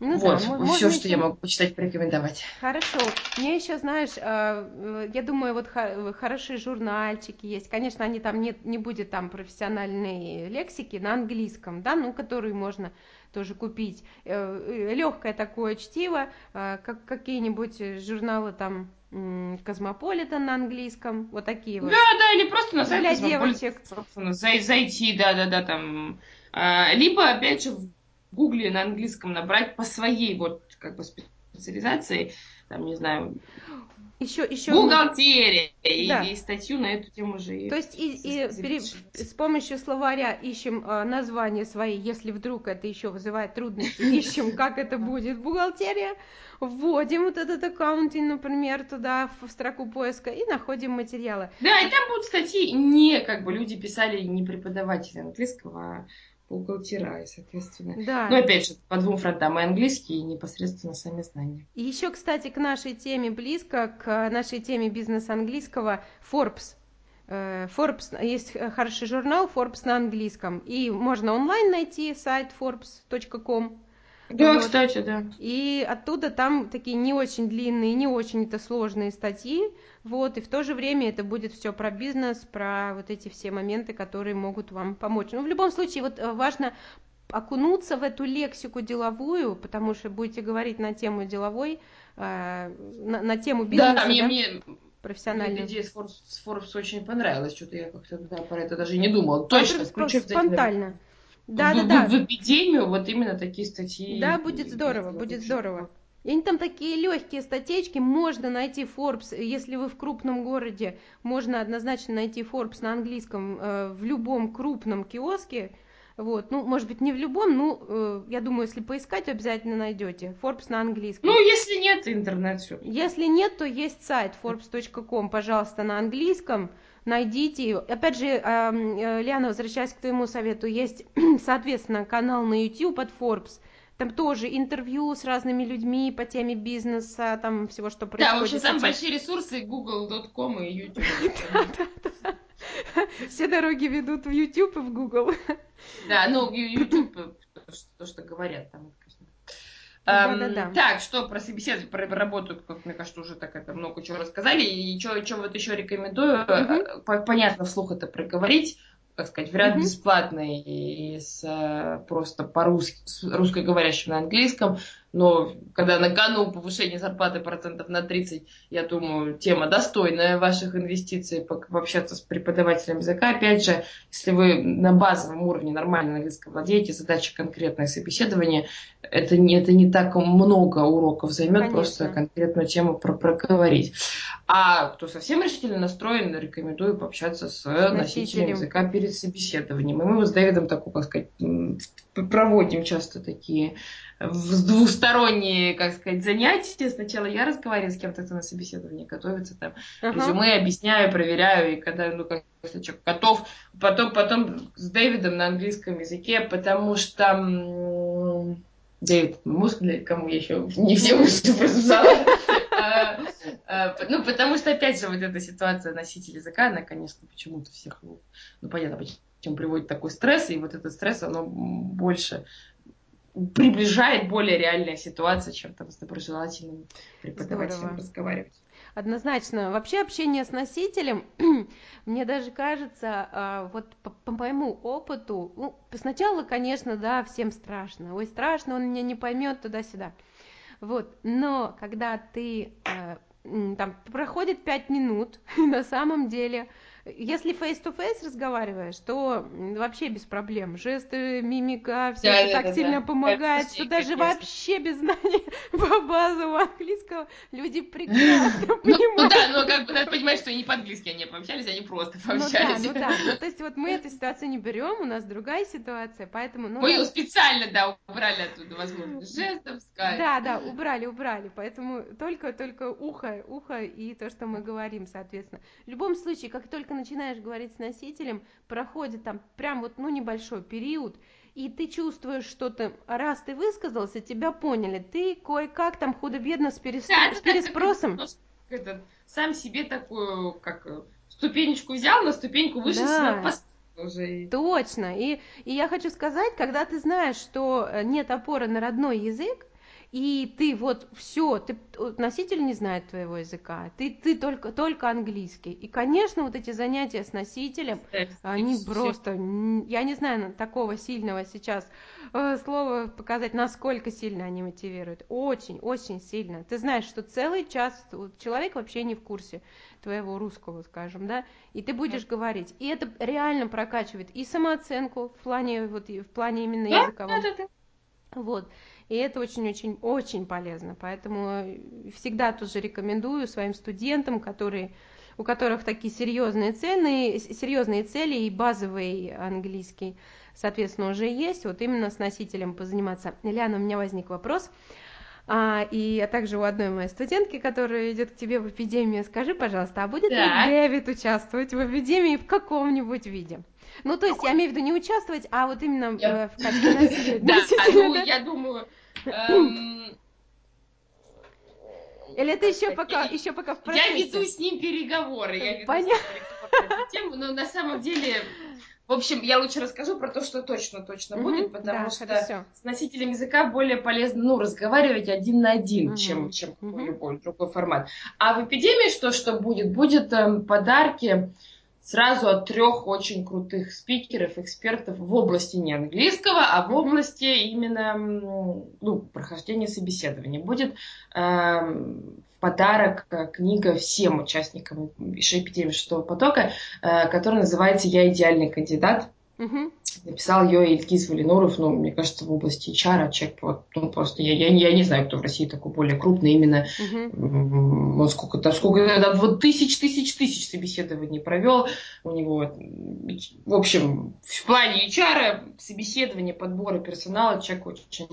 Ну вот, да, мо- все, что еще- я могу почитать, порекомендовать. Хорошо. Мне еще, знаешь, а, э, я думаю, вот ха- хорошие журнальчики есть. Конечно, они там нет, не будет там профессиональной лексики на английском, да, ну, которую можно тоже купить. Легкое такое чтиво, как какие-нибудь э, журналы там м, Космополитен на английском, вот такие вот. Да, да, или просто на сайт Для Космополита, девочек. собственно, зай- зайти, да, да, да, там. А, либо, опять же, в Гугле на английском набрать по своей вот как бы специализации, там, не знаю, Еще, еще. бухгалтерия, и, Да. и статью на эту тему же. То есть и, и пере- с помощью словаря ищем а, названия свои, если вдруг это еще вызывает трудности, ищем, как это будет бухгалтерия, вводим вот этот аккаунтинг, например, туда в строку поиска и находим материалы. Да, и там будут статьи не, как бы, люди писали не преподаватели английского, а бухгалтера, и, соответственно. Да. Ну, опять же, по двум фронтам, и английский, и непосредственно сами знания. И еще, кстати, к нашей теме близко, к нашей теме бизнес английского, Forbes. Э, Forbes, есть хороший журнал Forbes на английском, и можно онлайн найти сайт forbes.com, Да, Вот. кстати, да. И оттуда там такие не очень длинные, не очень это сложные статьи, вот, и в то же время это будет все про бизнес, про вот эти все моменты, которые могут вам помочь. Ну, в любом случае, вот э, важно окунуться в эту лексику деловую, потому что будете говорить на тему деловой, э, на, на тему бизнеса, да, мне, да, мне профессиональную. идея с Forbes, с Forbes очень понравилась. Что-то я как-то да, про это даже и не думала. Точно, Спон- включу обязательно спонтанно. Да, да, да. в эпидемию вот именно такие статьи. Да, будет здорово, будет здорово. И они там такие легкие статейки, можно найти Forbes, если вы в крупном городе, можно однозначно найти Forbes на английском э, в любом крупном киоске. Вот, ну, может быть, не в любом, ну, э, я думаю, если поискать, обязательно найдете. Forbes на английском. Ну, если нет, интернет все. Если нет, то есть сайт forbes.com, пожалуйста, на английском. Найдите. Опять же, эм, э, Лиана, возвращаясь к твоему совету, есть, соответственно, канал на YouTube от Forbes. Там тоже интервью с разными людьми по теме бизнеса, там всего, что Да, происходит. в общем, самые большие ресурсы google.com и YouTube. Все дороги ведут в YouTube и в Google. Да, ну, YouTube, то, что говорят там. Конечно. Да-да-да. Эм, Так, что про собеседование, про работу, как мне кажется, уже так это много чего рассказали. И что вот еще рекомендую, по- понятно, вслух это проговорить, как сказать, вариант Мгм. бесплатный и с, э, просто по-русски, с русскоговорящим на английском. Но когда на кону повышение зарплаты процентов на 30, я думаю, тема достойная ваших инвестиций, по- пообщаться с преподавателем языка. Опять же, если вы на базовом уровне нормально английском владеете, задача конкретное собеседование, это не, это не так много уроков займет, Конечно. просто конкретную тему про проговорить. А кто совсем решительно настроен, рекомендую пообщаться с носителем, Носителем. языка перед собеседованием. И мы вот с Дэвидом такую, как сказать, проводим часто такие в- двусторонние, как сказать, занятия. Сначала я разговариваю с кем-то, кто на собеседование готовится, там, Ага. резюме объясняю, проверяю, и когда, ну, как, если человек готов, потом, потом с Дэвидом на английском языке, потому что Дэвид, мозг для кому я еще не все уши прососала. А, а, Ну, потому что, опять же, вот эта ситуация носителя языка, она, конечно, почему-то всех, ну, понятно, почему чем приводит такой стресс, и вот этот стресс, оно больше приближает более реальная ситуация, чем там с доброжелательным преподавателем Здорово. разговаривать. Однозначно. Вообще общение с носителем, мне даже кажется, а, вот по, по моему опыту, ну, сначала, конечно, да, всем страшно. Ой, страшно, он меня не поймет туда-сюда. Вот, но когда ты а, там проходит пять минут, на самом деле если face-to-face разговариваешь, то вообще без проблем. Жесты, мимика, все да, это да, так да, сильно да. помогает, что даже вообще без знания по базовому английского люди прекрасно ну, понимают. Ну да, но как бы надо понимать, что они по-английски они пообщались, они просто пообщались. Ну да, ну да. Ну, то есть вот мы эту ситуацию не берем, у нас другая ситуация, поэтому... Ну, мы ее специально, да, убрали оттуда возможность жестов, сказать. Да, да, убрали, убрали, поэтому только-только ухо, ухо и то, что мы говорим, соответственно. В любом случае, как только только начинаешь говорить с носителем, проходит там прям вот, ну, небольшой период, и ты чувствуешь что-то, раз ты высказался, тебя поняли, ты кое-как там худо-бедно с, перес... да, с переспросом. Это, сам себе такую, как ступенечку взял, на ступеньку выше да. уже. Точно. И, и я хочу сказать, когда ты знаешь, что э, нет опоры на родной язык, и ты вот все, ты носитель не знает твоего языка, ты, ты только, только английский. И, конечно, вот эти занятия с носителем, они просто, я не знаю такого сильного сейчас э, слова показать, насколько сильно они мотивируют. Очень, очень сильно. Ты знаешь, что целый час человек вообще не в курсе твоего русского, скажем, да, и ты будешь говорить. И это реально прокачивает и самооценку в плане, вот, в плане именно языковом. Вот. И это очень-очень-очень полезно. Поэтому э, всегда тоже рекомендую своим студентам, которые, у которых такие серьезные цены, серьезные цели и базовый английский, соответственно, уже есть, вот именно с носителем позаниматься. Ильяна, у меня возник вопрос. А, и а также у одной моей студентки, которая идет к тебе в эпидемию, скажи, пожалуйста, а будет да. ли Дэвид участвовать в эпидемии в каком-нибудь виде? Ну, то есть, я имею в виду не участвовать, а вот именно я... Э, в качестве Да, ну, я думаю... Эм, Или это еще пока, еще пока в процессе? Я веду с ним переговоры. Я веду Понятно. тему, но на самом деле... В общем, я лучше расскажу про то, что точно-точно будет, потому что с носителем языка более полезно, ну, разговаривать один на один, чем, чем любой другой формат. А в эпидемии что, что будет? Будет эм, подарки сразу от трех очень крутых спикеров, экспертов в области не английского, а в области именно ну, прохождения собеседования. Будет э, подарок э, книга всем участникам эпидемии шестого потока, э, которая называется «Я идеальный кандидат». Угу. Написал ее Ильгиз Валинуров, ну, мне кажется, в области HR, человек, вот, ну, просто я, я, я не знаю, кто в России такой более крупный именно, угу. он сколько там, сколько, там, вот тысяч, тысяч, тысяч собеседований провел, у него, в общем, в плане HR, собеседования, подбора персонала, человек очень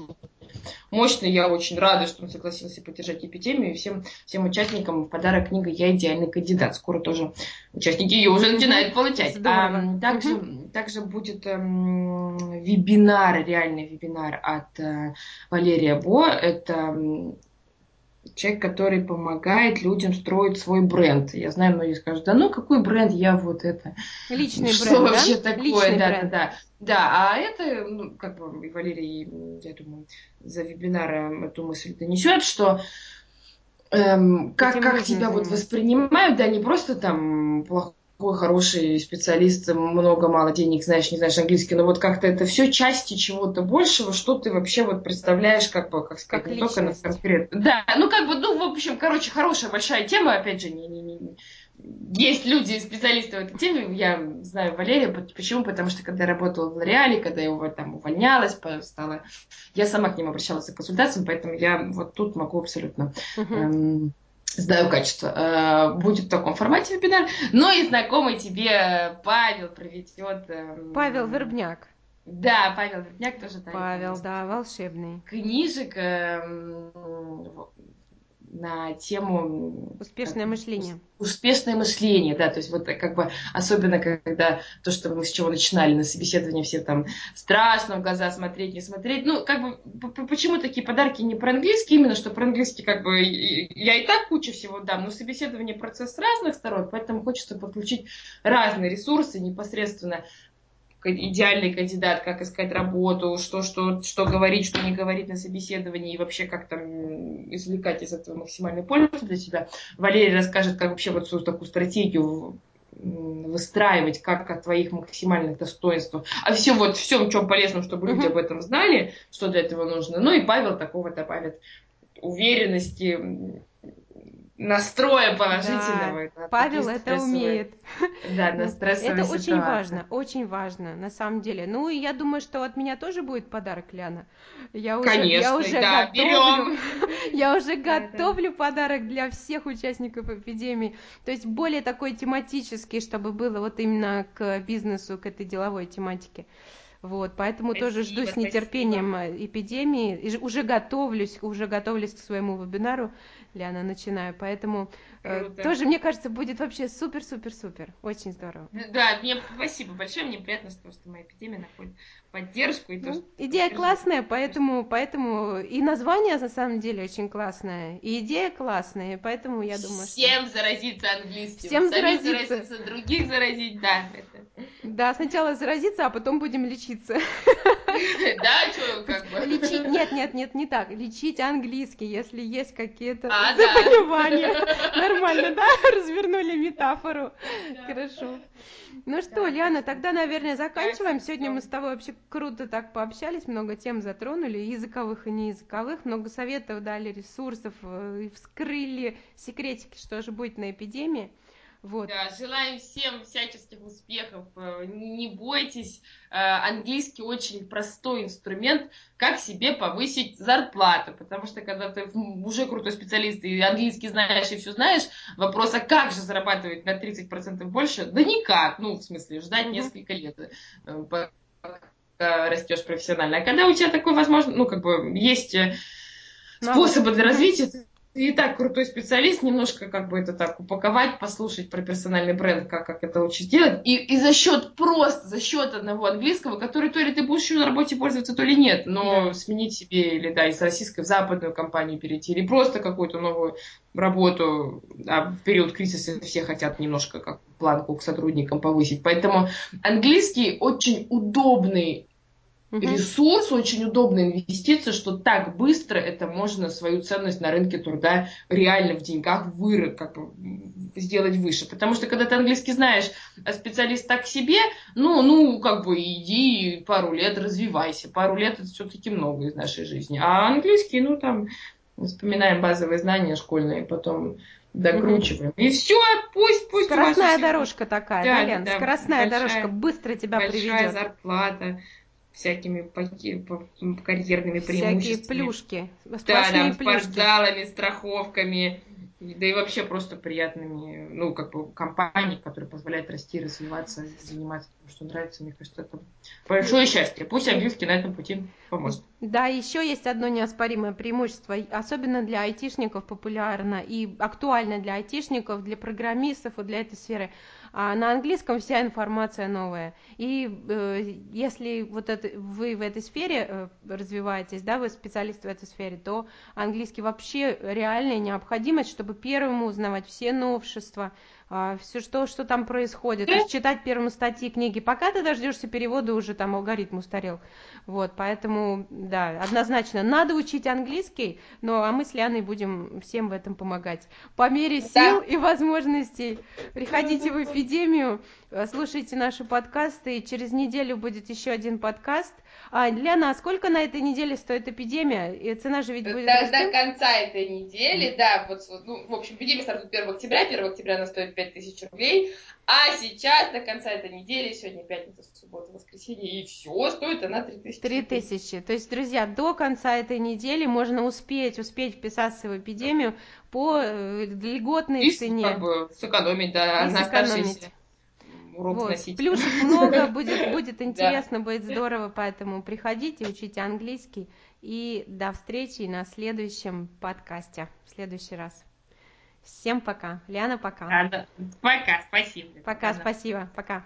мощный, я очень рада, что он согласился поддержать эпидемию, и всем, всем участникам в подарок книга «Я идеальный кандидат», скоро тоже участники ее уже начинают получать. А, также. Также будет эм, вебинар, реальный вебинар от э, Валерия Бо. Это человек, который помогает людям строить свой бренд. Я знаю, многие скажут, да ну какой бренд, я вот это... Личный что бренд, вообще да? такое, Личный да, бренд. да, да. Да, а это, ну, как бы Валерий, я думаю, за вебинаром эту мысль донесет, что эм, как, как тебя вот воспринимают, да, не просто там плохой такой хороший специалист, много, мало денег, знаешь, не знаешь английский, но вот как-то это все части чего-то большего, что ты вообще вот представляешь, как бы, как сказать, как не личность. только на конкретно. Да, ну как бы, ну, в общем, короче, хорошая большая тема, опять же, не, не, не, есть люди, специалисты в этой теме, я знаю Валерия, почему? Потому что когда я работала в Лореале, когда я его там увольнялась, стала, я сама к ним обращалась за консультацией, поэтому я вот тут могу абсолютно эм, Знаю качество. Э, будет в таком формате вебинар. Ну и знакомый тебе Павел проведет. Эм, Павел Вербняк. Да, Павел Вербняк тоже. Павел, да, волшебный. Книжек на тему... Успешное мышление. Успешное мышление, да, то есть вот как бы особенно когда то, что мы с чего начинали на собеседовании, все там страшно в глаза смотреть, не смотреть, ну как бы почему такие подарки не про английский, именно что про английский как бы я и так кучу всего дам, но собеседование процесс с разных сторон, поэтому хочется подключить разные ресурсы непосредственно идеальный кандидат, как искать работу, что, что, что говорить, что не говорить на собеседовании и вообще как там извлекать из этого максимальную пользу для себя. Валерий расскажет, как вообще вот свою такую стратегию выстраивать как от твоих максимальных достоинств. А все вот всем, чем полезном, чтобы люди об этом знали, что для этого нужно. Ну и Павел такого добавит уверенности, настроя положительного. Да, Павел это умеет. Да, на стрессовой Это ситуации. очень важно, очень важно, на самом деле. Ну, и я думаю, что от меня тоже будет подарок, Ляна. Я уже, Конечно, я уже да, готовлю, берем. Я уже готовлю подарок для всех участников эпидемии. То есть более такой тематический, чтобы было вот именно к бизнесу, к этой деловой тематике. Вот, поэтому Спасибо, тоже жду с спасибо. нетерпением э, эпидемии, и уже готовлюсь, уже готовлюсь к своему вебинару, Ляна, начинаю, поэтому э, тоже, мне кажется, будет вообще супер-супер-супер, очень здорово. Да, мне спасибо большое, мне приятно, что, что моя эпидемия находит поддержку. И то, Ну, что идея поддерживает. классная, поэтому, поэтому и название на самом деле очень классное, и идея классная, поэтому я думаю, что... Всем заразиться английским. Всем Самим заразиться. других заразить, да. Это... Да, сначала заразиться, а потом будем лечиться. Да, что, как бы. Лечить, нет, нет, нет, не так. Лечить английский, если есть какие-то А, да. заболевания. Нормально, да? Развернули метафору. Хорошо. Ну что, Да, Лиана, тогда, наверное, заканчиваем. Сегодня мы с тобой вообще круто так пообщались, много тем затронули, языковых и неязыковых, много советов дали, ресурсов, э, вскрыли секретики, что же будет на эпидемии. Вот. Да, желаем всем всяческих успехов. Э, Не бойтесь. Э, Английский очень простой инструмент, как себе повысить зарплату. Потому что когда ты уже крутой специалист и английский знаешь и все знаешь, вопрос, а как же зарабатывать на 30% больше? Да никак. Ну, в смысле, ждать Мгм. несколько лет. Э, растешь профессионально. А когда у тебя такой возможно, ну, как бы есть э, способы для развития, ты и так крутой специалист, немножко как бы это так упаковать, послушать про персональный бренд, как, как это лучше делать, и, и за счет просто, за счет одного английского, который то ли ты будешь еще на работе пользоваться, то ли нет, но Да. сменить себе или да, из российской в западную компанию перейти, или просто какую-то новую работу, а в период кризиса все хотят немножко как планку к сотрудникам повысить, поэтому английский очень удобный Мгм. ресурс, очень удобная инвестиция, что так быстро это можно свою ценность на рынке труда реально в деньгах выры, как бы, сделать выше. Потому что когда ты английский знаешь, а специалист так себе, ну, ну, как бы иди пару лет развивайся. Пару лет это все-таки много из нашей жизни. А английский, ну, там, вспоминаем базовые знания школьные, потом докручиваем. И все, пусть, пусть Скоростная дорожка такая, Да, да, Лен? да, Скоростная большая- дорожка быстро тебя большая приведет. зарплата, всякими карьерными Всякие преимуществами. плюшки, Да, да, плюшки. спортзалами, страховками, да и вообще просто приятными, ну, как бы, компанией, которые позволяют расти, развиваться, заниматься тем, что нравится. Мне кажется, это большое счастье. Пусть английский на этом пути поможет. Да, еще есть одно неоспоримое преимущество, особенно для айтишников популярно и актуально для айтишников, для программистов и для этой сферы. А на английском вся информация новая. И э, если вот это, вы в этой сфере э, развиваетесь, да, вы специалист в этой сфере, то английский вообще реальная необходимость, чтобы первому узнавать все новшества, все, что, что там происходит, то есть читать первому статьи, книги. Пока ты дождешься перевода, уже там алгоритм устарел. Вот, поэтому, да, однозначно, надо учить английский, но а мы с Лианой будем всем в этом помогать. По мере сил Да. и возможностей приходите в эпидемию, слушайте наши подкасты, и через неделю будет еще один подкаст. А, Лиана, а сколько на этой неделе стоит эпидемия? И цена же ведь будет До, расти? до конца этой недели, да, вот, ну, в общем, эпидемия стартует 1 октября, 1 октября она стоит 5000 рублей, а сейчас до конца этой недели, сегодня пятница, суббота, воскресенье, и все, стоит она 3000 Три тысячи. То есть, друзья, до конца этой недели можно успеть, успеть вписаться в эпидемию по э, льготной И цене. как бы сэкономить, да, И на сэкономить. оставшиеся урок Вот. носить. Плюшек много, будет, будет интересно, будет здорово, поэтому приходите, учите английский. И до встречи на следующем подкасте, в следующий раз. Всем пока. Ляна, пока. А, да. Пока, спасибо. Пока, Да. спасибо. Пока.